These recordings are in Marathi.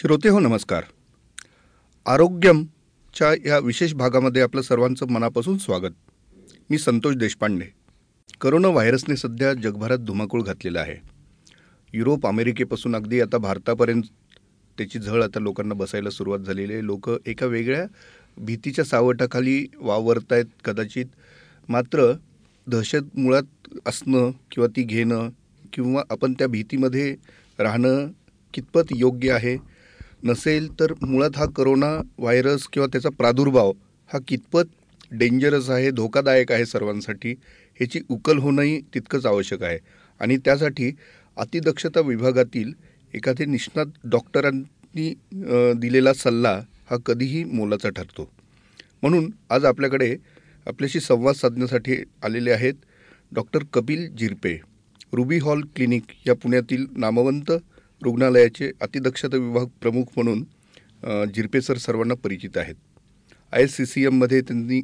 श्रोते हो नमस्कार. आरोग्यमच्या या विशेष भागामध्ये आपलं सर्वांचं मनापासून स्वागत. मी संतोष देशपांडे. करोना व्हायरसने सध्या जगभरात धुमाकूळ घातलेला आहे. युरोप अमेरिकेपासून अगदी आता भारतापर्यंत त्याची झळ आता लोकांना बसायला सुरुवात झालेली आहे. लोक एका वेगळ्या भीतीच्या सावटाखाली वावरत आहेत कदाचित. मात्र दहशत मुळात असणं किंवा ती घेणं किंवा आपण त्या भीतीमध्ये राहणं कितपत योग्य आहे? नसेल तर मुळात हा करोना व्हायरस किंवा त्याचा प्रादुर्भाव हा कितपत डेंजरस आहे धोकादायक आहे सर्वांसाठी ह्याची उकल होणंही तितकंच आवश्यक आहे. आणि त्यासाठी अतिदक्षता विभागातील एखादे निष्णात डॉक्टरांनी दिलेला सल्ला हा कधीही मोलाचा ठरतो. म्हणून आज आपल्याकडे आपल्याशी संवाद साधण्यासाठी आलेले आहेत doctor Kapil Zirpe Ruby Hall clinic या पुण्यातील नामवंत रुग्णालयाचे अतिदक्षता विभाग प्रमुख म्हणून जिरपे सर सर्वांना परिचित आहेत. आय एस सी सी एममध्ये त्यांनी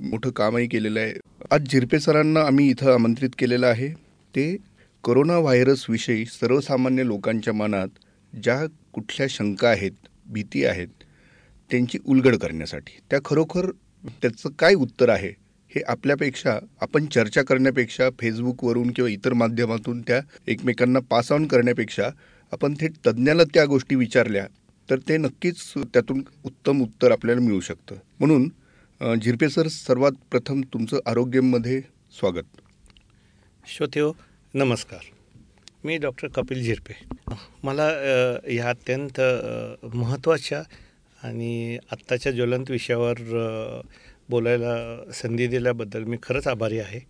मोठं कामही केलेलं आहे. आज जिरपे सरांना आम्ही इथं आमंत्रित केलेलं आहे. ते करोना व्हायरसविषयी सर्वसामान्य लोकांच्या मनात ज्या कुठल्या शंका आहेत भीती आहेत त्यांची उलगड करण्यासाठी. त्या खरोखर त्याचं काय उत्तर आहे हे आपल्यापेक्षा आपण चर्चा करण्यापेक्षा फेसबुकवरून किंवा इतर माध्यमातून त्या एकमेकांना पास ऑन करण्यापेक्षा आपण थेट तज्ज्ञाला त्या गोष्टी विचारल्या तर ते नक्कीच त्यातून उत्तम उत्तर आपल्याला मिळू शकतं. म्हणून झिरपे सर सर्वात प्रथम तुमचं आरोग्यमध्ये स्वागत. श्रोतेहो नमस्कार. मी डॉक्टर कपिल झिरपे. मला ह्या अत्यंत महत्त्वाच्या आणि आत्ताच्या ज्वलंत विषयावर बोलायला संधी दिल्याबद्दल मी खरंच आभारी आहे.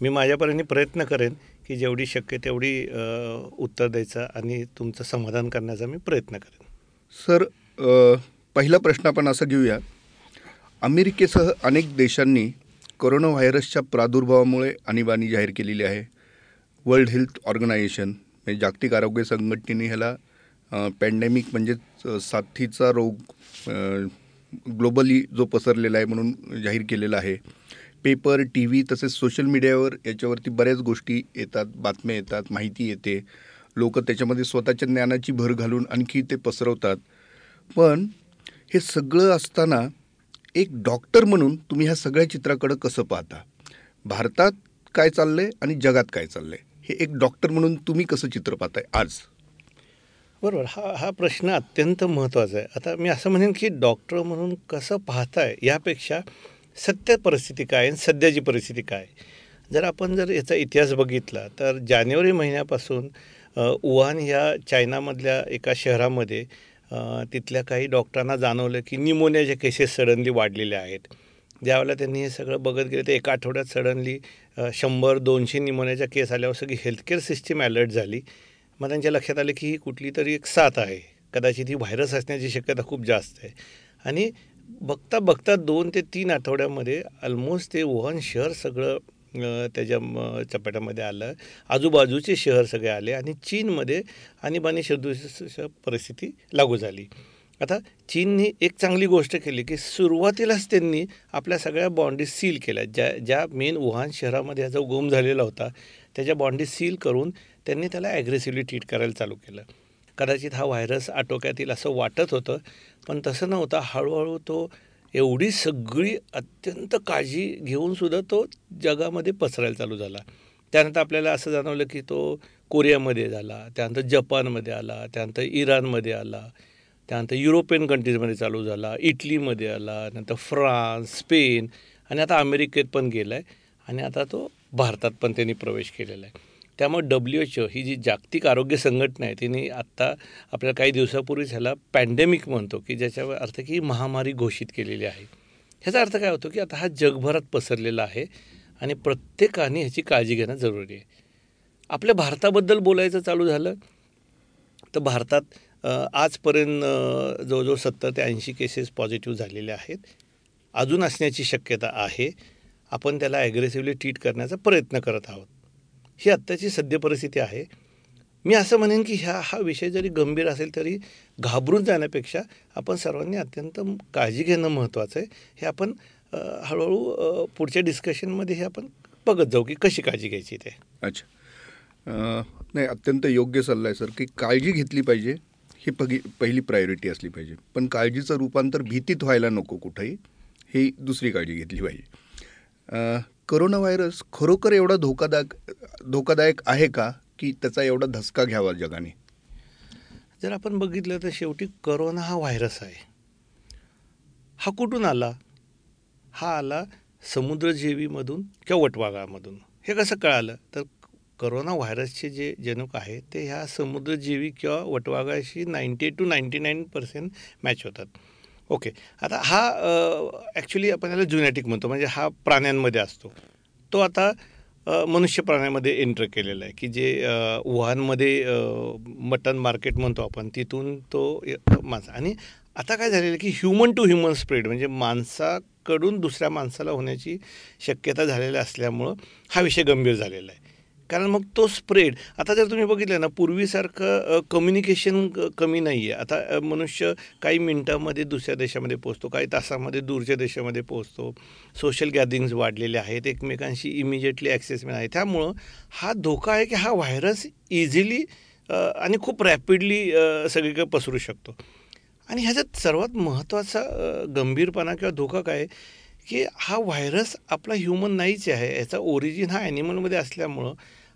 मी माझ्यापर्यंत प्रयत्न करेन की जेवढी शक्य तेवढी उत्तर द्यायचं आणि तुमचं समाधान करण्याचा मी प्रयत्न करेन. सर पहिला प्रश्न आपण असा घेऊया. अमेरिकेसह अनेक देशांनी कोरोना व्हायरसच्या प्रादुर्भावामुळे आणीबाणी जाहीर केलेली आहे. वर्ल्ड हेल्थ ऑर्गनायझेशन म्हणजे जागतिक आरोग्य संघटनेने ह्याला पॅन्डेमिक म्हणजेच साथीचा रोग ग्लोबली जो पसरलेला आहे म्हणून जाहीर केलेला आहे. पेपर टी व्ही तसेच सोशल मीडियावर याच्यावरती बऱ्याच गोष्टी येतात बातम्या येतात माहिती येते. लोक त्याच्यामध्ये स्वतःच्या ज्ञानाची भर घालून आणखी ते पसरवतात. पण हे सगळं असताना एक डॉक्टर म्हणून तुम्ही ह्या सगळ्या चित्राकडं कसं पाहता? भारतात काय चाललंय आणि जगात काय चाललंय? हे एक डॉक्टर म्हणून तुम्ही कसं चित्र पाहताय आज? बरोबर. हा हा प्रश्न अत्यंत महत्त्वाचा आहे. आता मी असं म्हणेन की डॉक्टर म्हणून कसं पाहताय यापेक्षा सत्य परिस्थिती काय आणि सध्याची परिस्थिती काय? जर आपण जर याचा इतिहास बघितला तर जानेवारी महिन्यापासून वुहान ह्या चायनामधल्या एका शहरामध्ये तिथल्या काही डॉक्टरांना जाणवलं की निमोनियाचे केसेस सडनली वाढलेले आहेत. ज्यावेळेला त्यांनी हे सगळं बघत गेले तर एका आठवड्यात सडनली शंभर दोनशे निमोनियाच्या केस आल्यावर सगळी हेल्थकेअर सिस्टीम अलर्ट झाली. मग त्यांच्या लक्षात आलं की ही कुठली तरी एक साथ आहे. कदाचित ही व्हायरस असण्याची शक्यता खूप जास्त आहे. आणि बघता बघता दोन ते तीन आठवड्यामध्ये ऑलमोस्ट ते वुहान शहर सगळं त्याच्या चपाट्यामध्ये आलं. आजूबाजूचे शहर सगळे आले आणि चीनमध्ये आणीबाणी सदृश परिस्थिती लागू झाली. आता चीननी एक चांगली गोष्ट केली की सुरुवातीलाच त्यांनी आपल्या सगळ्या बाँडी सील केल्या. ज्या ज्या मेन वुहान शहरामध्ये ह्याचा उगम झालेला होता त्याच्या बॉन्डी सील करून त्यांनी त्याला ॲग्रेसिव्हली ट्रीट करायला चालू केलं. कदाचित हा व्हायरस आटोक्यात येईल असं वाटत होतं पण तसं नव्हतं. हळूहळू तो एवढी सगळी अत्यंत काळजी घेऊनसुद्धा तो जगामध्ये पसरायला चालू झाला. त्यानंतर आपल्याला असं जाणवलं की तो कोरियामध्ये झाला त्यानंतर जपानमध्ये आला त्यानंतर इराणमध्ये आला त्यानंतर युरोपियन कंट्रीजमध्ये चालू झाला इटलीमध्ये आला नंतर फ्रान्स स्पेन आणि आता अमेरिकेत पण गेला आहे आणि आता तो भारतात पण त्यांनी प्रवेश केलेला आहे. त्यामुळे डब्ल्यू एच ओ ही जी जागतिक आरोग्य संघटना आहे तिने आत्ता आपल्याला काही दिवसापूर्वीच ह्याला पॅन्डेमिक म्हणतो की ज्याच्या अर्थ की महामारी घोषित केलेली आहे. ह्याचा अर्थ काय होतो की आता हा जगभरात पसरलेला आहे आणि प्रत्येकाने ह्याची काळजी घेणं जरुरी आहे. आपल्या भारताबद्दल बोलायचं चालू झालं तर भारतात आजपर्यंत जवळजवळ सत्तर ते ऐंशी केसेस पॉझिटिव्ह झालेले आहेत. अजून असण्याची शक्यता आहे. आपण त्याला ॲग्रेसिव्हली ट्रीट करण्याचा प्रयत्न करत आहोत. ही आत्ताची सद्य परिस्थिती आहे. मी असं म्हणेन की ह्या हा विषय जरी गंभीर असेल तरी घाबरून जाण्यापेक्षा आपण सर्वांनी अत्यंत काळजी घेणं महत्त्वाचं आहे. हे आपण हळूहळू पुढच्या डिस्कशनमध्ये हे आपण बघत जाऊ की कशी काळजी घ्यायची ते. अच्छा. नाही अत्यंत योग्य सल्ला आहे सर की काळजी घेतली पाहिजे ही पगी पहिली प्रायोरिटी असली पाहिजे. पण काळजीचं रूपांतर भीतीत व्हायला नको कुठंही ही दुसरी काळजी घेतली पाहिजे. करोना व्हायरस खरोखर एवढा धोकादायक धोकादायक आहे का की त्याचा एवढा धसका घ्यावा जगाने? जर आपण बघितलं तर शेवटी करोना हा व्हायरस आहे. हा कुठून आला? हा आला समुद्रजीवीमधून किंवा वटवाघामधून. हे कसं कळालं? तर करोना व्हायरसचे जे जनुक आहे ते ह्या समुद्रजीवी किंवा वटवाघाशी ninety two ninety nine percent match होतात. ओके. आता हा ॲक्च्युली आपण याला जुनॅटिक म्हणतो म्हणजे हा प्राण्यांमध्ये असतो. तो आता मनुष्य प्राण्यामध्ये एंटर केलेला आहे की जे वुहानमध्ये मटन मार्केट म्हणतो आपण तिथून तो माणसा आणि आता काय झालेलं आहे की ह्युमन टू ह्युमन स्प्रेड म्हणजे माणसाकडून दुसऱ्या माणसाला होण्याची शक्यता झालेली असल्यामुळं हा विषय गंभीर झालेला आहे. कारण मग तो स्प्रेड आता जर तुम्ही बघितलं ना पूर्वीसारखं कम्युनिकेशन कमी नाही आहे आता मनुष्य काही मिनटामध्ये दुसऱ्या देशामध्ये पोहोचतो काही तासामध्ये दूरच्या देशामध्ये पोहोचतो. सोशल गॅदरिंग्ज वाढलेले आहेत एकमेकांशी इमिजिएटली ॲक्सेस आहे त्यामुळं हा धोका आहे की हा व्हायरस इझिली आणि खूप रॅपिडली सगळीकडे पसरू शकतो. आणि ह्याच्यात सर्वात महत्त्वाचा गंभीरपणा किंवा धोका काय की हा व्हायरस आपला ह्युमन नाहीच आहे. याचा ओरिजिन हा ॲनिमलमध्ये असल्यामुळं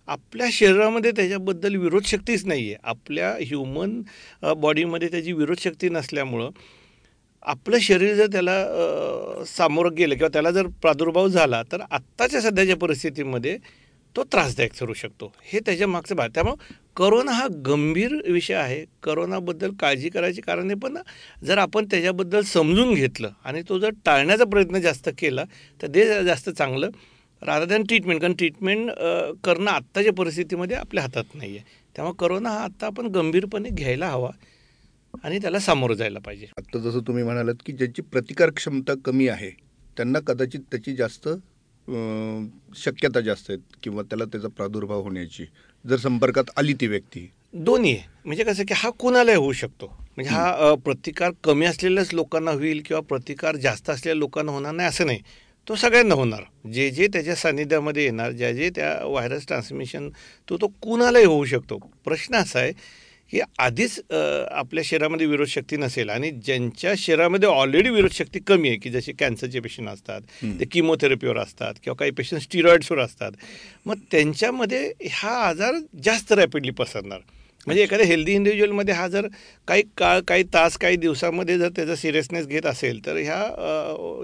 आपल्या शरीरामध्ये त्याच्याबद्दल विरोधशक्तीच नाही आहे आपल्या ह्युमन बॉडीमध्ये त्याची विरोधशक्ती नसल्यामुळं आपलं शरीर जर त्याला सामोरं गेलं किंवा त्याला जर प्रादुर्भाव झाला तर आत्ताच्या सध्याच्या परिस्थितीमध्ये तो त्रासदायक ठरू शकतो. हे त्याच्या मागचं भाग. त्यामुळं करोना हा गंभीर विषय आहे. करोनाबद्दल काळजी करायची कारण आहे पण जर आपण त्याच्याबद्दल समजून घेतलं आणि तो जर टाळण्याचा प्रयत्न जास्त केला तर ते जास्त चांगलं. रादर दॅन ट्रीटमेंट कारण ट्रीटमेंट करणं आत्ताच्या परिस्थितीमध्ये आपल्या हातात नाही आहे त्यामुळे करोना हा आत्ता आपण गंभीरपणे घ्यायला हवा आणि त्याला सामोरं जायला पाहिजे. आत्ता जसं तुम्ही म्हणालात की ज्याची प्रतिकार क्षमता कमी आहे त्यांना कदाचित त्याची जास्त शक्यता जास्त आहेत किंवा त्याला त्याचा प्रादुर्भाव होण्याची. जर संपर्कात आली ती व्यक्ती. दोन्ही आहे. म्हणजे कसं की हा कुणालाही होऊ शकतो. म्हणजे हा प्रतिकार कमी असलेल्याच लोकांना होईल किंवा प्रतिकार जास्त असलेल्या लोकांना होणार नाही असं नाही. तो सगळ्यांना होणार. जे जे त्याच्या सानिध्यामध्ये येणार ज्या जे त्या व्हायरस ट्रान्समिशन तो तो कुणालाही होऊ शकतो. प्रश्न असा आहे की आधीच आपल्या शरीरामध्ये विरोधशक्ती नसेल आणि ज्यांच्या शरीरामध्ये ऑलरेडी विरोधशक्ती कमी आहे की जसे कॅन्सरचे पेशंट असतात. ते किमोथेरपीवर असतात किंवा काही पेशंट स्टिरॉइड्सवर असतात मग त्यांच्यामध्ये हा आजार जास्त रॅपिडली पसरणार. म्हणजे एखाद्या हेल्दी इंडिव्हिज्युअलमध्ये हा जर काही काळ काही तास काही दिवसामध्ये जर त्याचा सिरियसनेस घेत असेल तर ह्या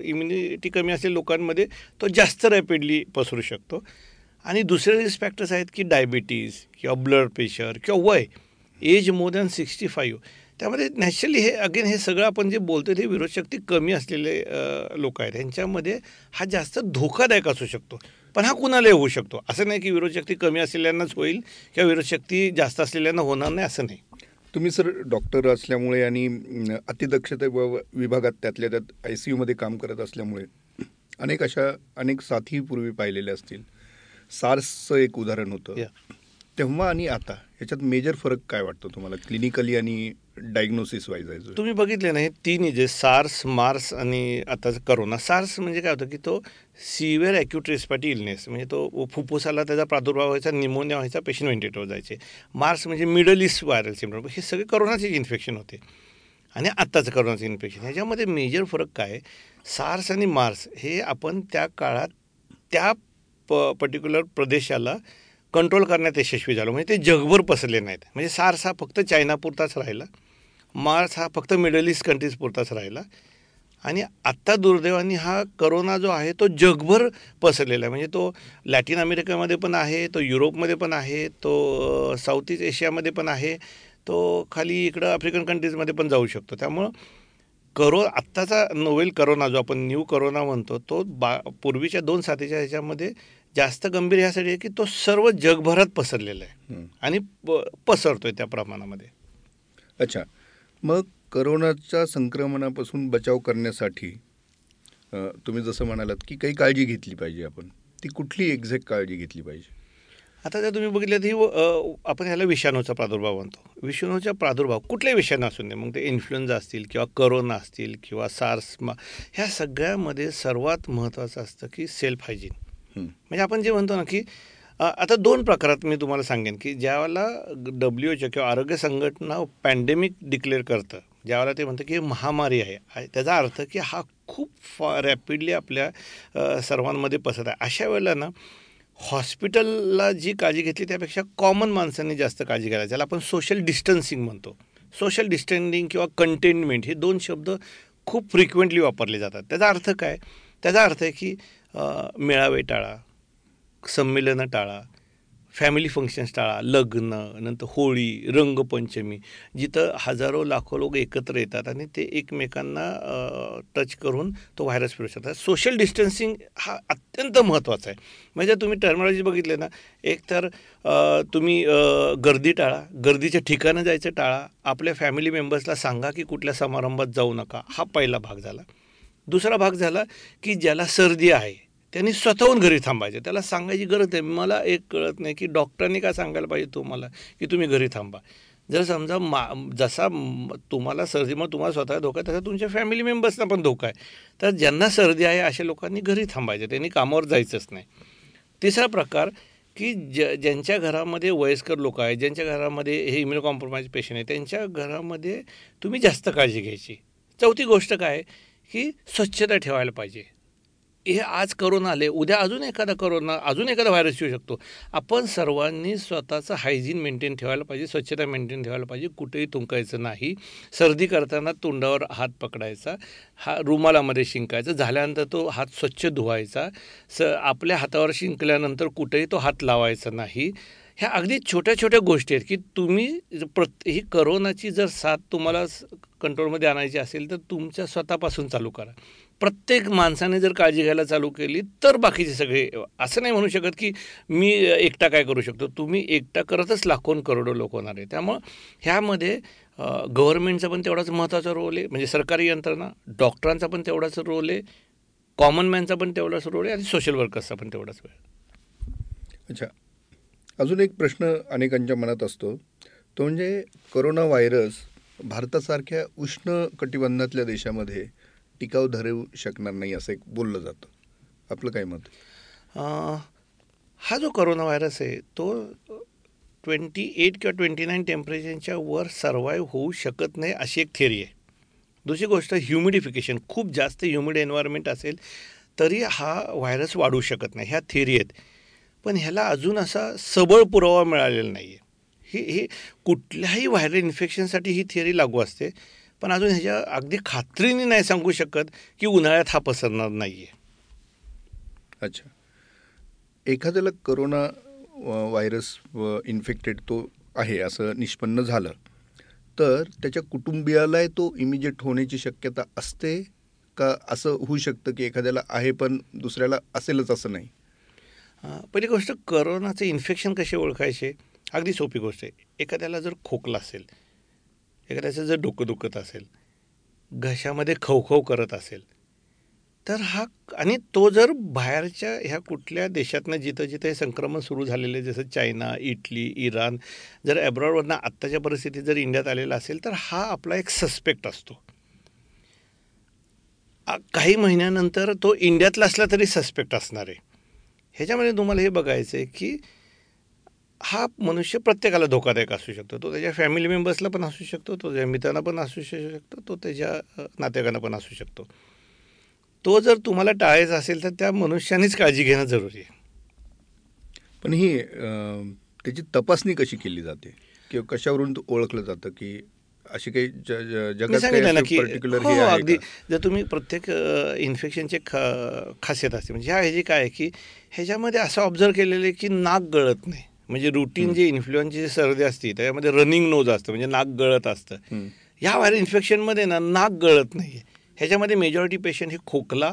इम्युनिटी कमी असलेल्या लोकांमध्ये तो जास्त रॅपिडली पसरू शकतो. आणि दुसरे रिस्क फॅक्टर्स आहेत की डायबिटीज किंवा ब्लड प्रेशर किंवा वय. Age more than sixty five त्यामध्ये नॅचरली हे अगेन हे सगळं आपण जे बोलतो ते विरोधशक्ती कमी असलेले लोक आहेत. ह्यांच्यामध्ये हा जास्त धोकादायक असू शकतो. पण हा कुणालाही होऊ शकतो. असं नाही की विरोधशक्ती कमी असलेल्यांनाच होईल किंवा विरोधशक्ती जास्त असलेल्यांना होणार नाही असं नाही. तुम्ही सर डॉक्टर असल्यामुळे आणि अतिदक्षता व- विभागात त्यातल्या त्यात आय सी यूमध्ये काम करत असल्यामुळे अनेक अशा अनेक साथी पूर्वी पाहिलेल्या असतील. सार्सचं एक उदाहरण होतं. तेव्हा आणि आता ह्याच्यात मेजर फरक काय वाटतो तुम्हाला? क्लिनिकली आणि डायग्नोसिस वाईज आहे तुम्ही बघितले नाही तिन्ही जे सार्स मार्स आणि आता करोना सार्स म्हणजे काय होतं की तो सिव्हिअर ॲक्यूट रेस्पाटी इलनेस म्हणजे तो फुफ्फुसाला त्याचा प्रादुर्भाव व्हायचा निमोनिया व्हायचा पेशंट व्हेंटिलेटरवर जायचे. मार्स म्हणजे मिडल ईस्ट व्हायरल सिम्प्टम हे सगळे करोनाचे इन्फेक्शन होते. आणि आत्ताचं करोनाचं इन्फेक्शन ह्याच्यामध्ये मेजर फरक काय? सार्स आणि मार्स हे आपण त्या काळात त्या प पर्टिक्युलर प्रदेशाला कंट्रोल करण्यात यशस्वी झालो. म्हणजे ते जगभर पसरले नाहीत. म्हणजे सार्स हा फक्त चायनापुरताच राहिला. मार्स हा फक्त मिडल ईस्ट कंट्रीजपुरताच राहिला. आणि आत्ता दुर्दैवाने हा करोना जो आहे तो जगभर पसरलेला आहे. म्हणजे तो लॅटिन अमेरिकेमध्ये पण आहे तो युरोपमध्ये पण आहे तो साऊथ ईस्ट एशियामध्ये पण आहे तो खाली इकडं आफ्रिकन कंट्रीजमध्ये पण जाऊ शकतो. त्यामुळं करो आत्ताचा नोवेल करोना जो आपण न्यू करोना म्हणतो तो बा पूर्वीच्या दोन साथीच्या ह्याच्यामध्ये जास्त गंभीर ह्यासाठी आहे की तो सर्व जगभरात पसरलेला आहे. आणि प पसरतोय त्या प्रमाणामध्ये. अच्छा. मग करोनाच्या संक्रमणापासून बचाव करण्यासाठी तुम्ही जसं म्हणालात की काही काळजी घेतली पाहिजे आपण. ती कुठली एक्झॅक्ट काळजी घेतली पाहिजे? आता जर तुम्ही बघितलं तर ही आपण ह्याला विषाणूचा प्रादुर्भाव म्हणतो. विषाणूचा प्रादुर्भाव कुठल्याही विषाणू असू दे मग ते इन्फ्लुएन्झा असतील किंवा करोना असतील किंवा सार्स मा ह्या सगळ्यामध्ये सर्वात महत्त्वाचं असतं की सेल्फ हायजीन. म्हणजे आपण जे म्हणतो ना की आता दोन प्रकारात मी तुम्हाला सांगेन की ज्यावेळेला डब्ल्यू एच किंवा आरोग्य संघटना पॅन्डेमिक डिक्लेअर करतं ज्यावेळेला ते म्हणतं की महामारी आहे त्याचा अर्थ की हा खूप फा रॅपिडली आपल्या सर्वांमध्ये पसरत आहे. अशा वेळेला ना हॉस्पिटलला जी काळजी घेतली त्यापेक्षा कॉमन माणसांनी जास्त काळजी घ्यायला ज्याला आपण सोशल डिस्टन्सिंग म्हणतो. सोशल डिस्टन्सिंग किंवा कंटेनमेंट हे दोन शब्द खूप फ्रिक्वेंटली वापरले जातात. त्याचा अर्थ काय? त्याचा अर्थ आहे की मेळावे टाळा संमेलनं टाळा फॅमिली फंक्शन्स टाळा लग्न नंतर होळी रंगपंचमी जिथं हजारो लाखो लोक एकत्र येतात आणि ते एकमेकांना टच करून तो व्हायरस फिरू शकतात सोशल डिस्टन्सिंग हा अत्यंत महत्त्वाचा आहे. म्हणजे तुम्ही टर्मॉलॉजी बघितले ना एक तर तुम्ही गर्दी टाळा गर्दीच्या ठिकाणं जायचं टाळा आपल्या फॅमिली मेंबर्सला सांगा की कुठल्या समारंभात जाऊ नका हा पहिला भाग झाला. दुसरा भाग झाला की ज्याला सर्दी आहे त्यांनी स्वतःहून घरी थांबायचे. त्याला सांगायची गरज आहे मला एक कळत नाही की डॉक्टरांनी काय सांगायला पाहिजे तुम्हाला की तुम्ही घरी थांबा. जर समजा मा जसा तुम्हाला सर्दी मग तुम्हाला स्वतः धोका आहे तसा तुमच्या फॅमिली मेंबर्सना पण धोका आहे. तर ज्यांना सर्दी आहे अशा लोकांनी घरी थांबायचं. त्यांनी कामावर जायचंच नाही. तिसरा प्रकार की ज ज्यांच्या घरामध्ये वयस्कर लोक आहेत ज्यांच्या घरामध्ये हे इम्युनो कॉम्प्रोमाइज पेशंट आहे त्यांच्या घरामध्ये तुम्ही जास्त काळजी घ्यायची. चौथी गोष्ट काय की स्वच्छता ठेवायला पाहिजे. हे आज करोना आले उद्या अजून एखादा करोना अजून एखादा व्हायरस येऊ शकतो. आपण सर्वांनी स्वतःचं हायजीन मेंटेन ठेवायला पाहिजे स्वच्छता मेंटेन ठेवायला पाहिजे कुठेही तुंकायचं नाही. सर्दी करताना तोंडावर हात पकडायचा हा रुमालामध्ये शिंकायचा झाल्यानंतर तो हात स्वच्छ धुवायचा स आपल्या हातावर शिंकल्यानंतर कुठेही तो हात लावायचा नाही. ह्या अगदी छोट्या छोट्या गोष्टी आहेत की तुम्ही प्रत ही करोनाची जर साथ तुम्हाला कंट्रोलमध्ये आणायची असेल तर तुमच्या स्वतःपासून चालू करा. प्रत्येक माणसाने जर काळजी घ्यायला चालू केली तर बाकीचे सगळे असं नाही म्हणू शकत की मी एकटा काय करू शकतो. तुम्ही एकटा करतच लाखोन करोडो लोक होणार आहे. त्यामुळं ह्यामध्ये गव्हर्नमेंटचा पण तेवढाच महत्त्वाचा रोल आहे. म्हणजे सरकारी यंत्रणा डॉक्टरांचा पण तेवढाच रोल आहे. कॉमन मॅनचा पण तेवढाच रोल आहे. आणि सोशल वर्कर्सचा पण तेवढाच वेळ अच्छा. अजून एक प्रश्न अनेकांच्या मनात असतो. तो म्हणजे करोना व्हायरस भारतासारख्या उष्ण कटिबंधातल्या देशामध्ये टिकाव धरू शकणार नाही असं एक बोललं जातं. आपलं काय मत? हा जो करोना व्हायरस आहे तो ट्वेंटी एट किंवा ट्वेंटी नाईन टेम्परेचरच्या वर सर्वाईव्ह होऊ शकत नाही अशी एक थिअरी आहे. दुसरी गोष्ट ह्युमिडिफिकेशन खूप जास्त ह्युमिड एन्व्हायरमेंट असेल तरी हा व्हायरस वाढू शकत नाही. ह्या थिअरी आहेत. पण ह्याला अजून असा सबळ पुरावा मिळालेला नाही आहे ही हे कुठल्याही व्हायरल इन्फेक्शनसाठी ही थिअरी लागू असते. पण अजून ह्याच्या अगदी खात्रीने नाही सांगू शकत की उन्हाळ्यात हा पसरणार नाही आहे अच्छा. एखाद्याला करोना व्हायरस इन्फेक्टेड तो आहे असं निष्पन्न झालं तर त्याच्या कुटुंबियालाही तो इमिजिएट होण्याची शक्यता असते का? असं होऊ शकतं की एखाद्याला आहे पण दुसऱ्याला असेलच असं नाही? पहिली गोष्ट करोनाचे इन्फेक्शन कसे ओळखायचे? अगदी सोपी गोष्ट आहे. एखाद्याला जर खोकला असेल एखाद्याचं जर डोकं दुखत असेल घशामध्ये खवखव करत असेल तर हा आणि तो जर बाहेरच्या ह्या कुठल्या देशातनं जिथं जिथं हे संक्रमण सुरू झालेले जसं चायना इटली इराण जर ॲब्रॉडवरनं आत्ताच्या परिस्थितीत जर इंडियात आलेला असेल तर हा आपला एक सस्पेक्ट असतो. काही महिन्यानंतर तो इंडियातला असला तरी सस्पेक्ट असणार आहे. ह्याच्यामध्ये तुम्हाला हे बघायचं आहे की हा मनुष्य प्रत्येकाला धोकादायक असू शकतो. तो त्याच्या फॅमिली मेंबर्सला पण असू शकतो तो त्याच्या मित्रांना पण असू शकतो तो त्याच्या नातेवाईकांना पण असू शकतो. तो जर तुम्हाला टाळायचा असेल तर त्या मनुष्यानेच काळजी घेणं जरुरी आहे. पण ही त्याची तपासणी कशी केली जाते? किंवा कशावरून ओळखलं जातं की अशी काही जगात पर्टिक्युलर हो, अगदी. जर तुम्ही प्रत्येक इन्फेक्शनचे खासियत असते. म्हणजे ह्या ह्याची काय आहे की ह्याच्यामध्ये असं ऑब्झर्व केलेलं आहे की नाक गळत नाही. म्हणजे रुटीन जे इन्फ्लुएन्सची जी सर्दी असते त्याच्यामध्ये रनिंग नोज असतं म्हणजे नाक गळत असतं. ह्या व्हायरल इन्फेक्शनमध्ये ना नाक गळत नाही आहे ह्याच्यामध्ये मेजॉरिटी पेशंट हे खोकला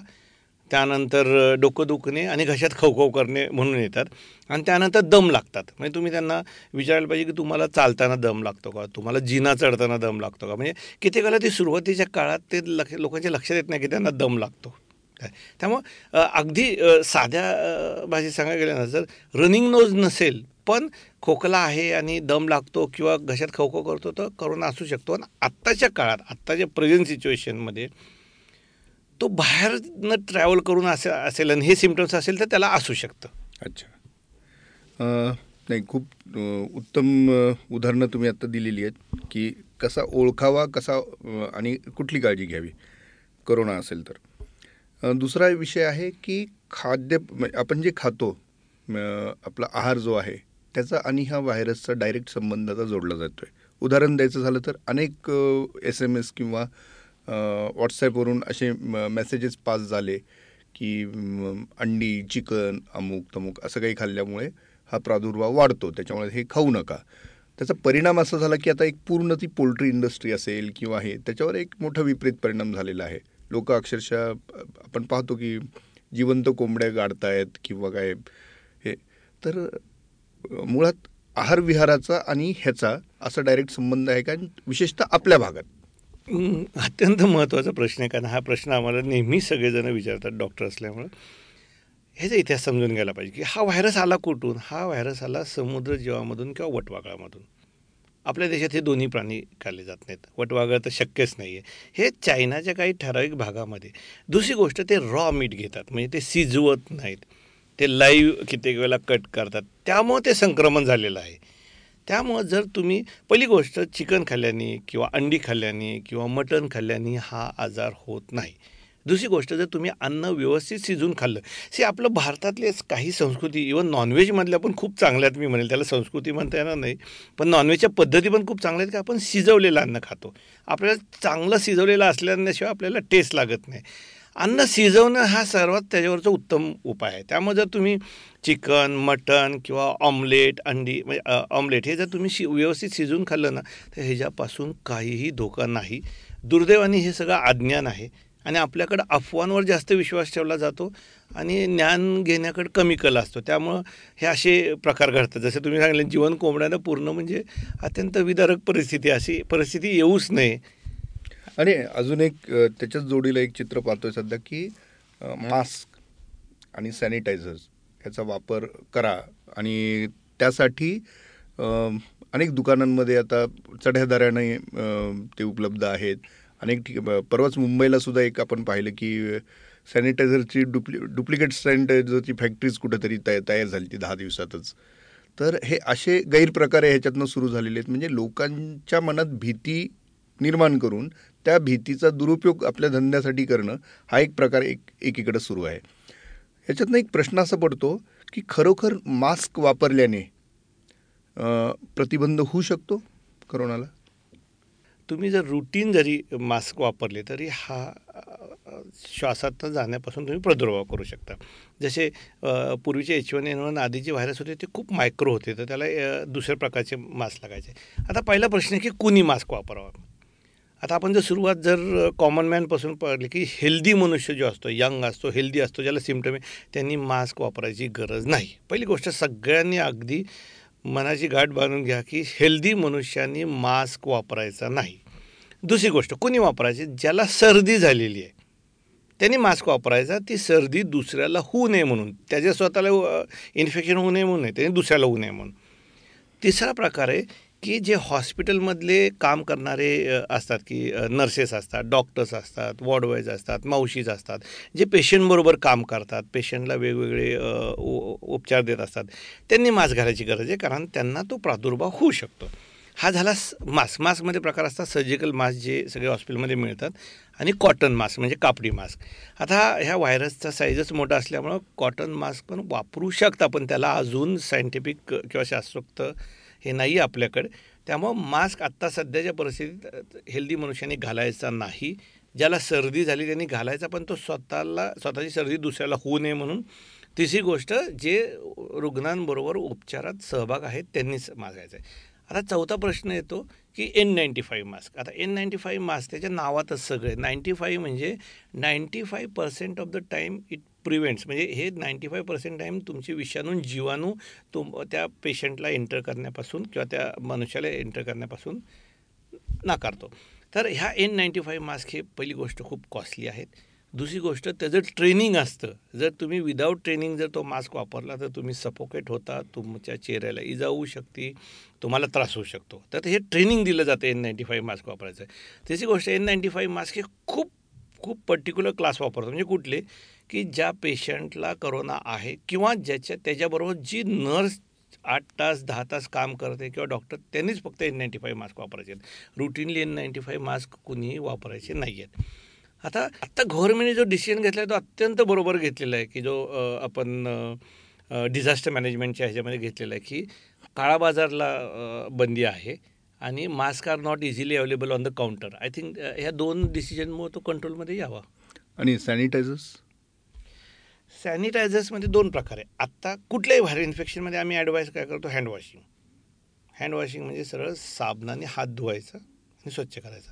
त्यानंतर डोकं दुखणे आणि घशात खवखव करणे म्हणून येतात. आणि त्यानंतर दम लागतात. म्हणजे तुम्ही त्यांना विचारायला पाहिजे की तुम्हाला चालताना दम लागतो का? तुम्हाला जिना चढताना दम लागतो का? म्हणजे किती वेळा ती सुरुवातीच्या काळात ते लक्ष लोकांच्या लक्षात येत नाही की त्यांना दम लागतो. त्यामुळं अगदी साध्या भाषेत सांगायला गेलं ना जर रनिंग नोज नसेल पण खोकला आहे आणि दम लागतो किंवा घशात खवखो करतो तर करोना असू शकतो. आणि आत्ताच्या काळात आत्ताच्या प्रेझेंट सिच्युएशनमध्ये तो बाहेरनं ट्रॅव्हल करून असे असेल आणि हे सिमटम्स असेल तर त्याला असू शकतं. अच्छा. नाही खूप उत्तम उदाहरणं तुम्ही आत्ता दिलेली आहेत की कसा ओळखावा कसा आणि कुठली काळजी घ्यावी करोना असेल तर. दुसरा विषय आहे की खाद्य म्हणजे आपण जे खातो आपला आहार जो आहे त्याचा आणि ह्या व्हायरसचा डायरेक्ट संबंध आता जोडला जातो आहे उदाहरण द्यायचं झालं तर अनेक एस एम एस किंवा व्हॉट्सॲपवरून असे मेसेजेस पास झाले की अंडी चिकन अमुक तमुक असं काही खाल्ल्यामुळे हा प्रादुर्भाव वाढतो. त्याच्यामुळे हे खाऊ नका. त्याचा परिणाम असा झाला की आता एक पूर्ण ती पोल्ट्री इंडस्ट्री असेल किंवा हे त्याच्यावर एक मोठा विपरीत परिणाम झालेला आहे. लोक अक्षरशः आपण पाहतो की जिवंत कोंबड्या गाडतायत किंवा काय हे. तर मुळात आहार विहाराचा आणि ह्याचा असा डायरेक्ट संबंध आहे का? विशेषतः आपल्या भागात. अत्यंत महत्त्वाचा प्रश्न आहे कारण हा प्रश्न आम्हाला नेहमी सगळेजण विचारतात डॉक्टर असल्यामुळं. ह्याचा इतिहास समजून घ्यायला पाहिजे की हा व्हायरस आला कुठून? हा व्हायरस आला समुद्र जीवामधून किंवा वटवागळामधून आपल्या देशात हे दोन्ही प्राणी खाल्ले जात नाहीत. वटवागळ तर शक्यच नाही आहे हे चायनाच्या काही ठराविक भागामध्ये. दुसरी गोष्ट ते रॉ मीठ घेतात. म्हणजे ते शिजवत नाहीत. ते लाईव्ह कित्येक वेळेला कट करतात. त्यामुळं ते संक्रमण झालेलं आहे. त्यामुळं जर तुम्ही पहिली गोष्ट चिकन खाल्ल्याने किंवा अंडी खाल्ल्याने किंवा मटण खाल्ल्याने हा आजार होत नाही. दुसरी गोष्ट जर तुम्ही अन्न व्यवस्थित शिजून खाल्लं. सी आपलं भारतातले काही संस्कृती इवन नॉनव्हेजमधल्या पण खूप चांगल्या आहेत मी म्हणेल. त्याला संस्कृती म्हणता येणार नाही. पण नॉनव्हेजच्या पद्धती पण खूप चांगल्या आहेत की आपण शिजवलेलं अन्न खातो. आपल्याला चांगलं शिजवलेलं असल्याशिवाय आपल्याला टेस्ट लागत नाही. अन्न शिजवणं हा सर्वात त्याच्यावरचा उत्तम उपाय आहे. त्यामुळे जर तुम्ही चिकन मटन किंवा ऑमलेट अंडी म्हणजे ऑमलेट हे जर तुम्ही शि व्यवस्थित शिजवून खाल्लं ना तर ह्याच्यापासून काहीही धोका नाही. दुर्दैवाने हे सगळं अज्ञान आहे. आणि आपल्याकडं अफवांवर जास्त विश्वास ठेवला जातो आणि ज्ञान घेण्याकडे कमी कल असतो. त्यामुळं हे असे प्रकार घडतात. जसे तुम्ही सांगितलं जीवन कोंबड्यानं पूर्ण म्हणजे अत्यंत विदारक परिस्थिती अशी परिस्थिती येऊच नये. आणि अजून एक त्याच्याच जोडीला एक चित्र पाहतोय सध्या की मास्क आणि सॅनिटायझर्स ह्याचा वापर करा. आणि त्यासाठी अनेक दुकानांमध्ये आता चढ्या दराने ते उपलब्ध आहेत. अनेक ठिक परवाच मुंबईला सुद्धा एक आपण पाहिलं की सॅनिटायझरची डुप्लि डुप्लिकेट सॅनिटायझरची फॅक्टरीज कुठेतरी तया तयार झाली ती दहा दिवसातच. तर हे असे गैरप्रकार ह्याच्यातनं सुरू झालेले आहेत. म्हणजे लोकांच्या मनात भीती निर्माण करून त्या भीतीचा दुरुपयोग आपल्या धंद्यासाठी करणं हा एक प्रकार एक एकीकडं सुरू आहे. ह्याच्यातनं एक प्रश्न असा पडतो की खरोखर मास्क वापरल्याने प्रतिबंध होऊ शकतो करोनाला? तुम्ही जर रुटीन जरी मास्क वापरले तरी हा श्वासातनं श्वासात जाण्यापासून तुम्ही प्रादुर्भाव करू शकता. जसे पूर्वीचे एच वन एन वन आधीचे व्हायरस होते ते खूप मायक्रो होते तर त्याला दुसऱ्या प्रकारचे मास्क लागायचे. आता पहिला प्रश्न आहे की कुणी मास्क वापरावा? आता आपण जर सुरुवात जर कॉमन मॅनपासून पाहिली की हेल्दी मनुष्य जो असतो यंग असतो हेल्दी असतो ज्याला सिमटम आहे त्यांनी मास्क वापरायची गरज नाही. पहिली गोष्ट सगळ्यांनी अगदी मनाची गाठ बांधून घ्या की हेल्दी मनुष्यानी मास्क वापरायचा नाही. दुसरी गोष्ट कोणी वापरायची? ज्याला सर्दी झालेली आहे. त्यांनी मास्क वापरायचा ती सर्दी दुसऱ्याला होऊ नये म्हणून. त्याच्या स्वतःला इन्फेक्शन होऊ नये म्हणून नाही त्यांनी दुसऱ्याला होऊ नये म्हणून. तिसरा प्रकार आहे की जे हॉस्पिटलमधले काम करणारे असतात की नर्सेस असतात डॉक्टर्स असतात वॉर्डवाईज असतात मावशीज असतात जे पेशंटबरोबर काम करतात पेशंटला वेगवेगळे उ- उपचार देत असतात त्यांनी मास्क घालायची गरज आहे कारण त्यांना तो प्रादुर्भाव होऊ शकतो. हा झाला मास्क. मास्कमध्ये प्रकार असतात सर्जिकल मास्क जे सगळे हॉस्पिटलमध्ये मिळतात आणि कॉटन मास्क म्हणजे कापडी मास्क. आता ह्या व्हायरसचा साईजच मोठा असल्यामुळं कॉटन मास्क पण वापरू शकता पण त्याला अजून सायंटिफिक किंवा शास्त्रोक्त हे नाही आहे आपल्याकडे. त्यामुळं मास्क आत्ता सध्याच्या परिस्थितीत हेल्दी मनुष्याने घालायचा नाही. ज्याला सर्दी झाली त्यांनी घालायचा पण तो स्वतःला स्वतःची सर्दी दुसऱ्याला होऊ नये म्हणून. तिसरी गोष्ट जे रुग्णांबरोबर उपचारात सहभाग आहेत त्यांनीच मागायचा आहे. आता चौथा प्रश्न येतो की एन नाईंटी फाईव्ह मास्क. आता एन नाईंटी फाईव्ह मास्क त्याच्या नावातच सगळे. नाईंटी फाईव्ह म्हणजे ninety five percent of the time it prevents म्हणजे हे नाईंटी फाईव्ह पर्सेंट टाईम तुमची विषाणू जीवाणू तुम त्या पेशंटला एंटर करण्यापासून किंवा त्या मनुष्याला एंटर करण्यापासून नाकारतो. तर ह्या एन नाईंटी फाईव्ह मास्क हे पहिली गोष्ट खूप कॉस्टली आहेत. दुसरी गोष्ट त्याचं ट्रेनिंग असतं जर तुम्ही विदाऊट ट्रेनिंग जर तो मास्क वापरला तर तुम्ही सफोकेट होता तुमच्या चेहऱ्याला इजा होऊ शकते तुम्हाला त्रास होऊ शकतो. तर हे ट्रेनिंग दिलं जातं एन नाईंटी फाईव्ह मास्क वापरायचं. तिसरी गोष्ट एन नाईंटी फाईव्ह मास्क हे खूप खूप पर्टिक्युलर क्लास वापरतो. म्हणजे कुठले? की ज्या पेशंटला करोना आहे किंवा ज्याच्या त्याच्याबरोबर जी नर्स आठ तास दहा तास काम करते किंवा डॉक्टर त्यांनीच फक्त एन नाईंटी फाईव्ह मास्क वापरायचे आहेत. Routinely N ninety five mask कुणीही वापरायचे नाही आहेत आता आत्ता गव्हर्नमेंटने जो डिसिजन घेतला आहे तो अत्यंत बरोबर घेतलेला आहे की जो आपण डिझास्टर मॅनेजमेंटच्या ह्याच्यामध्ये घेतलेला आहे की काळा बाजारला बंदी आहे आणि mask are not easily available on the counter I think ह्या दोन डिसिजनमुळे तो कंट्रोलमध्ये यावा. आणि सॅनिटायझर्स सॅनिटायझर्समध्ये दोन प्रकार आहे. आत्ता कुठल्याही व्हायरल इन्फेक्शनमध्ये आम्ही ॲडवाईस काय करतो? हँडवॉशिंग हँडवॉशिंग म्हणजे सरळ साबणाने हात धुवायचा आणि स्वच्छ करायचा.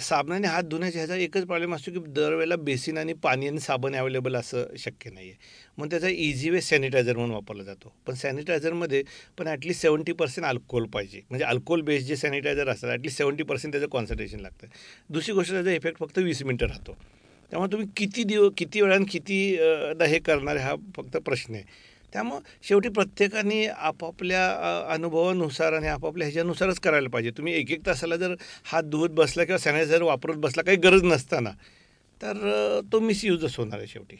साबणाने हात धुण्याच्या ह्याचा एकच प्रॉब्लेम असतो की दरवेळेला बेसिन आणि पाणी आणि साबण अवेलेबल असं शक्य नाही आहे मग त्याचा इझी वे सॅनिटायझर म्हणून वापरला जातो. पण सॅनिटायझरमध्ये पण ॲटलीस्ट सेवन्टी पर्सेंट अल्कोहोल पाहिजे. म्हणजे अल्कोहोल बेस्ड जे सॅनिटायझर असतात ॲटलीस्ट सेवन्टी पर्सेंट त्याचं कॉन्सन्ट्रेशन लागतं. दुसरी गोष्ट त्याचा इफेक्ट फक्त वीस मिनटं राहतो. त्यामुळे तुम्ही किती दिव किती वेळानं किती हे करणार हा फक्त प्रश्न आहे. त्यामुळं शेवटी प्रत्येकाने आपापल्या अनुभवानुसार आणि आपापल्या ह्याच्यानुसारच करायला पाहिजे. तुम्ही एक एक तासाला जर हात धुवत बसला किंवा सॅनिटायझर वापरत बसला काही गरज नसताना तर तो मिसयूजच होणार आहे शेवटी.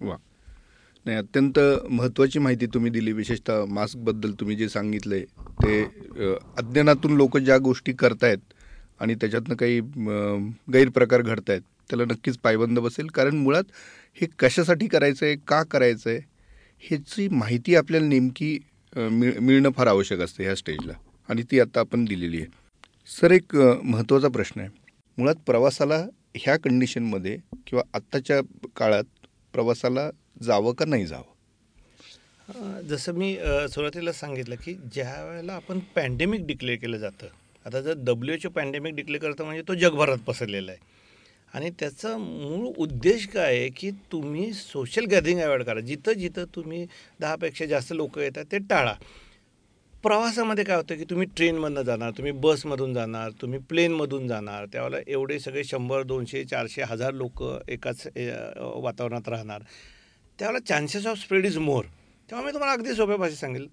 वा. नाही अत्यंत महत्त्वाची माहिती तुम्ही दिली. विशेषतः मास्कबद्दल तुम्ही जे सांगितलं आहे ते अज्ञानातून लोक ज्या गोष्टी करतायत आणि त्याच्यातनं काही गैरप्रकार घडत आहेत त्याला नक्कीच पायबंद बसेल. कारण मुळात हे कशासाठी करायचं आहे का करायचं आहे ह्याची माहिती आपल्याला नेमकी मिळ मिळणं फार आवश्यक असते ह्या स्टेजला. आणि ती आता आपण दिलेली आहे. सर एक महत्त्वाचा प्रश्न आहे. मुळात प्रवासाला ह्या कंडिशनमध्ये किंवा आत्ताच्या काळात प्रवासाला जावं का नाही जावं? जसं मी सुरुवातीला सांगितलं की ज्या वेळेला आपण पॅन्डेमिक डिक्लेअर केलं जातं आता जर W H O pandemic declare करतं म्हणजे तो जगभरात पसरलेला आहे. आणि त्याचा मूळ उद्देश काय आहे की तुम्ही सोशल गॅदरिंग अवॉइड करा. जिथं जिथं तुम्ही दहापेक्षा जास्त लोक येतात ते टाळा. प्रवासामध्ये काय होतं की तुम्ही ट्रेनमधनं जाणार तुम्ही बसमधून जाणार तुम्ही प्लेनमधून जाणार. त्यावेळेला एवढे सगळे शंभर दोनशे चारशे हजार लोक एकाच वातावरणात राहणार. त्यावेळेला chances of spread is more तेव्हा मी तुम्हाला अगदी सोप्या भाषेत सांगेल.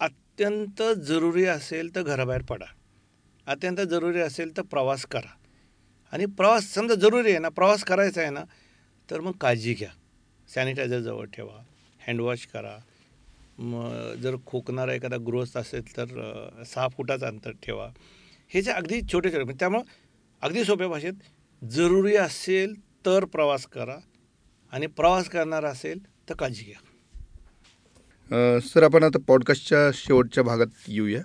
अत्यंत जरुरी असेल तर घराबाहेर पडा. अत्यंत जरुरी असेल तर प्रवास करा. आणि प्रवास समजा जरुरी आहे ना प्रवास करायचा आहे ना तर मग काळजी घ्या. सॅनिटायझर जवळ ठेवा. हँडवॉश करा. मग जर खोकणारा एखादा गृहस्थ असेल तर सहा फुटाचं अंतर ठेवा. हे जे अगदी छोटे छोटे म्हणजे त्यामुळं अगदी सोप्या भाषेत जरुरी असेल तर प्रवास करा आणि प्रवास करणार असेल तर काळजी घ्या. सर आपण आता पॉडकास्टच्या शेवटच्या भागात येऊया.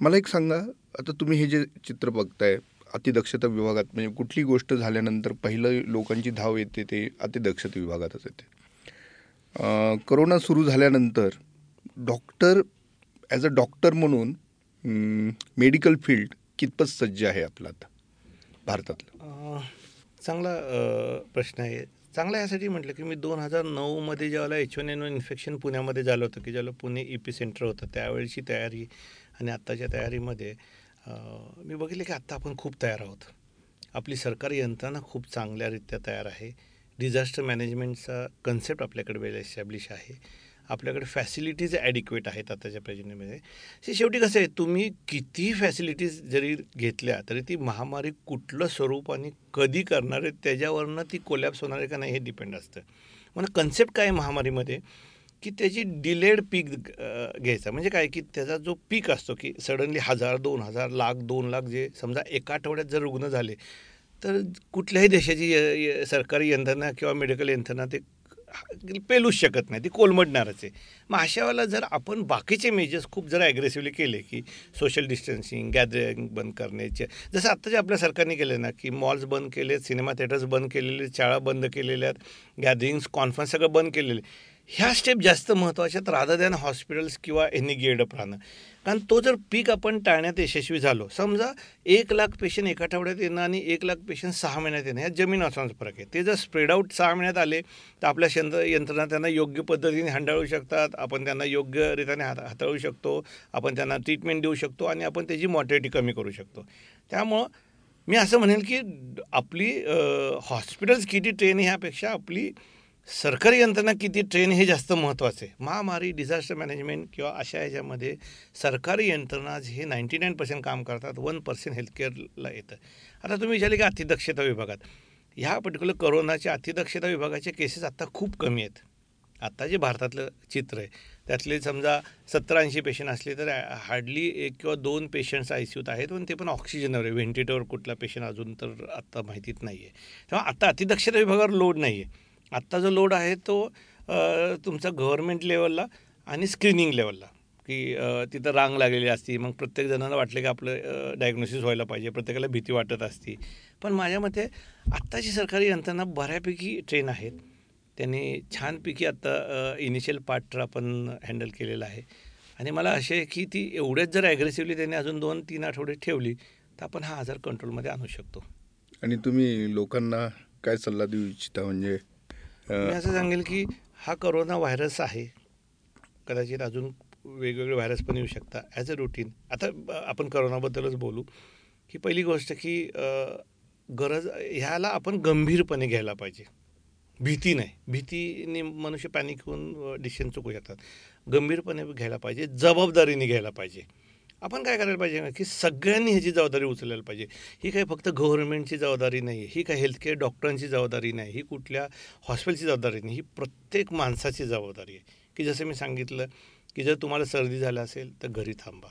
मला एक सांगा आता तुम्ही हे जे चित्र बघताय अतिदक्षता विभागात म्हणजे कुठली गोष्ट झाल्यानंतर पहिलं लोकांची धाव येते ते अतिदक्षता विभागातच येते. करोना सुरू झाल्यानंतर डॉक्टर ॲज अ डॉक्टर म्हणून मेडिकल फील्ड कितपत सज्ज आहे आपलं आता भारतातलं? चांगला प्रश्न आहे. चांगला यासाठी म्हटलं की मी दोन हजार नऊमध्ये ज्यावेळेला H one N one infection पुण्यामध्ये झालं होतं की ज्याला पुणे ई पी सेंटर होतं त्यावेळेची तयारी आणि आत्ताच्या तयारीमध्ये मी बघितले की आत्ता आपण खूप तयार आहोत. आपली सरकारी यंत्रणा खूप चांगल्यारीत्या तयार आहे. डिझास्टर मॅनेजमेंटचा कन्सेप्ट आपल्याकडे वेल एस्टॅब्लिश आहे. आपल्याकडे फॅसिलिटीज ॲडिक्वेट आहेत आताच्या प्रेझेंटमध्ये शेवटी कसं आहे तुम्ही किती फॅसिलिटीज जरी घेतल्या तरी ती महामारी कुठलं स्वरूप आणि कधी करणार आहे त्याच्यावरनं ती कोलॅप्स होणार आहे का नाही हे डिपेंड असतं. म्हणून कन्सेप्ट काय आहे महामारीमध्ये? की त्याची डिलेड पीक घ्यायचा. म्हणजे काय? की त्याचा जो पीक असतो की सडनली हजार दोन हजार लाख दोन लाख जे समजा एका आठवड्यात जर रुग्ण झाले तर कुठल्याही देशाची सरकारी यंत्रणा किंवा मेडिकल यंत्रणा ते पेलूच शकत नाही. ती कोलमडणारच आहे. मग अशा वेळेला जर आपण बाकीचे मेजर्स खूप जर ॲग्रेसिव्हली केले की सोशल डिस्टन्सिंग गॅदरिंग बंद करण्याचे जसं आत्ता जे आपल्या सरकारने केले ना की मॉल्स बंद केले सिनेमा थिएटर्स बंद केलेले शाळा बंद केलेल्या आहेत गॅदरिंग्स कॉन्फरन्स सगळं बंद केलेले. ह्या स्टेप जास्त महत्त्वाच्या आहेत राधा दॅन हॉस्पिटल्स किंवा एनी गेड प्राणं कारण तो जर पीक आपण टाळण्यात यशस्वी झालो समजा एक लाख पेशंट एका आठवड्यात येणं आणि एक लाख पेशंट सहा महिन्यात येणं ह्या जमीन आसमानाचा फरक आहे. ते जर स्प्रेड आउट सहा महिन्यात आले तर आपल्या शंत्र यंत्रणा त्यांना योग्य पद्धतीने हांडाळू शकतात आपण त्यांना योग्यरित्याने हात हाताळू शकतो आपण त्यांना ट्रीटमेंट देऊ शकतो आणि आपण त्याची मॉर्टिलिटी कमी करू शकतो. त्यामुळं मी असं म्हणेल की आपली हॉस्पिटल्स किती ट्रेन ह्यापेक्षा आपली सरकारी यंत्रणा किती ट्रेन हे जास्त महत्त्वाचं आहे महामारी डिझास्टर मॅनेजमेंट किंवा अशा ह्याच्यामध्ये सरकारी यंत्रणा हे नाईंटी नाईन पर्सेंट काम करतात वन पर्सेंट हेल्थकेअरला येतं. आता तुम्ही विचारले की अतिदक्षता विभागात. ह्या पर्टिक्युलर करोनाच्या अतिदक्षता विभागाचे केसेस आत्ता खूप कमी आहेत. आत्ता जे भारतातलं चित्र आहे त्यातले समजा सत्तर ऐंशी पेशंट असले तर हार्डली एक किंवा दोन पेशंट्स आय सी यूत आहेत पण ते पण ऑक्सिजनवर आहे. व्हेंटिलेटरवर कुठला पेशंट अजून तर आत्ता माहितीत नाही आहे तेव्हा आत्ता अतिदक्षता विभागावर लोड नाही आहे आत्ता जो लोड आहे तो तुमचा गव्हर्मेंट लेवलला आणि स्क्रीनिंग लेवलला की तिथं रांग लागलेली असती मग प्रत्येक जणांना वाटलं की आपलं डायग्नोसिस व्हायला पाहिजे प्रत्येकाला भीती वाटत असती. पण माझ्या मते आत्ताची सरकारी यंत्रणा बऱ्यापैकी ट्रेन आहेत. त्यांनी छानपैकी आत्ता इनिशियल पार्ट आपण हँडल केलेला आहे. आणि मला असे आहे की ती एवढ्याच जर ॲग्रेसिव्हली त्यांनी अजून दोन तीन आठवडे ठेवली तर आपण हा आजार कंट्रोलमध्ये आणू शकतो. आणि तुम्ही लोकांना काय सल्ला देऊ इच्छिता? म्हणजे मी असं सांगेल की हा करोना व्हायरस आहे. कदाचित अजून वेगवेगळे व्हायरस पण येऊ शकता ॲज अ रुटीन आता आपण करोनाबद्दलच बोलू. की पहिली गोष्ट की गरज ह्याला आपण गंभीरपणे घ्यायला पाहिजे. भीती नाही. भीतीने मनुष्य पॅनिक होऊन डिसिशन चुकू शकतात. गंभीरपणे घ्यायला पाहिजे. जबाबदारीने घ्यायला पाहिजे. आपण काय करायला पाहिजे की सगळ्यांनी ह्याची जबाबदारी उचलायला पाहिजे. ही काही फक्त गव्हर्नमेंटची जबाबदारी नाही आहे ही काही हेल्थकेअर डॉक्टरांची जबाबदारी नाही ही कुठल्या हॉस्पिटलची जबाबदारी नाही ही प्रत्येक माणसाची जबाबदारी आहे. की जसं मी सांगितलं की जर तुम्हाला सर्दी झाली असेल तर घरी थांबा.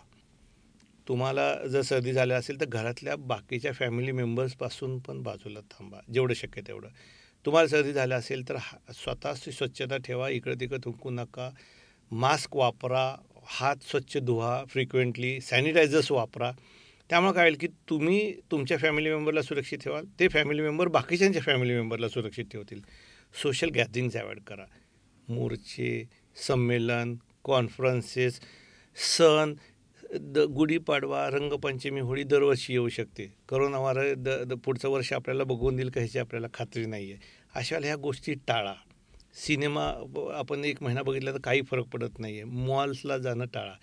तुम्हाला जर सर्दी झाली असेल तर घरातल्या बाकीच्या फॅमिली मेंबर्सपासून पण बाजूला थांबा जेवढं शक्य तेवढं. तुम्हाला सर्दी झाली असेल तर स्वतःची स्वच्छता ठेवा इकडं तिकडं थुंकू नका. मास्क वापरा हात स्वच्छ धुवा फ्रिक्वेंटली सॅनिटायझर्स वापरा. त्यामुळे काय होईल की तुम्ही तुमच्या फॅमिली मेंबरला सुरक्षित ठेवाल ते फॅमिली मेंबर बाकीच्यांच्या फॅमिली मेंबरला सुरक्षित ठेवतील. सोशल गॅदरिंग्स अवॉइड करा. मोर्चे संमेलन कॉन्फरन्सेस सण द गुढीपाडवा रंगपंचमी होळी दरवर्षी येऊ शकते. करोना वार द द पुढचं वर्ष आपल्याला बघून देईल का ह्याची आपल्याला खात्री नाही आहे अशा ह्या गोष्टी टाळा. सिनेमा आपण एक महिना बघितला तर काही फरक पडत नाही आहे मॉल्सला जाणं टाळा.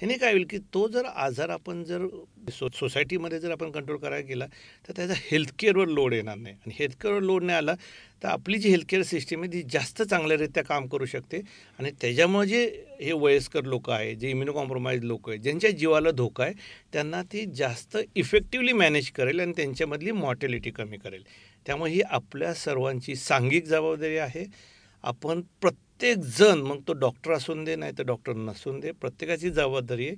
ह्याने काय होईल की तो जर आजार आपण जर सो सोसायटीमध्ये जर आपण कंट्रोल करायला गेला तर त्याचा हेल्थकेअरवर लोड येणार नाही. आणि हेल्थकेअरवर लोड नाही आला तर आपली जी हेल्थकेअर सिस्टीम आहे ती जास्त चांगल्यारीत्या काम करू शकते. आणि त्याच्यामुळे जे हे वयस्कर लोक आहे जे इम्युनो कॉम्प्रोमाइज लोक आहेत ज्यांच्या जीवाला धोका आहे त्यांना ती जास्त इफेक्टिवली मॅनेज करेल आणि त्यांच्यामधली मॉर्टॅलिटी कमी करेल. त्यामुळे ही आपल्या सर्वांची सांघिक जबाबदारी आहे. आपण प्रत्येक जण मग तो डॉक्टर असून दे नाही तर डॉक्टर नसून दे प्रत्येकाची जबाबदारी आहे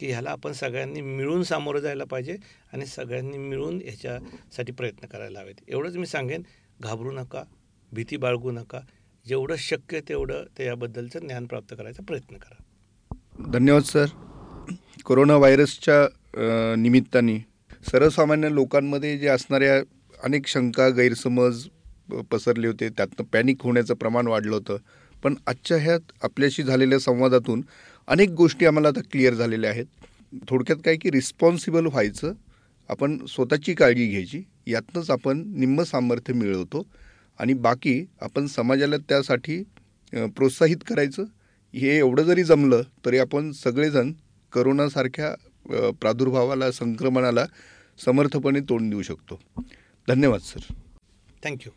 की ह्याला आपण सगळ्यांनी मिळून सामोरं जायला पाहिजे आणि सगळ्यांनी मिळून ह्याच्यासाठी प्रयत्न करायला हवेत. एवढंच मी सांगेन घाबरू नका भीती बाळगू नका. जेवढं शक्य तेवढं त्याबद्दलचं ज्ञान प्राप्त करायचा प्रयत्न करा. धन्यवाद सर. कोरोना व्हायरसच्या निमित्ताने सर्वसामान्य लोकांमध्ये जे असणाऱ्या अनेक शंका गैरसमज पसरले होते. त्यातनं पॅनिक होण्याचं प्रमाण वाढलं होतं. पण आजच्या ह्यात आपल्याशी झालेल्या संवादातून अनेक गोष्टी आम्हाला आता क्लिअर झालेल्या आहेत. थोडक्यात काय की रिस्पॉन्सिबल व्हायचं आपण स्वतःची काळजी घ्यायची यातनंच आपण निम्म सामर्थ्य मिळवतो आणि बाकी आपण समाजाला त्यासाठी प्रोत्साहित करायचं. हे एवढं जरी जमलं तरी आपण सगळेजण करोनासारख्या प्रादुर्भावाला संक्रमणाला समर्थपणे तोंड देऊ शकतो. धन्यवाद सर. थँक्यू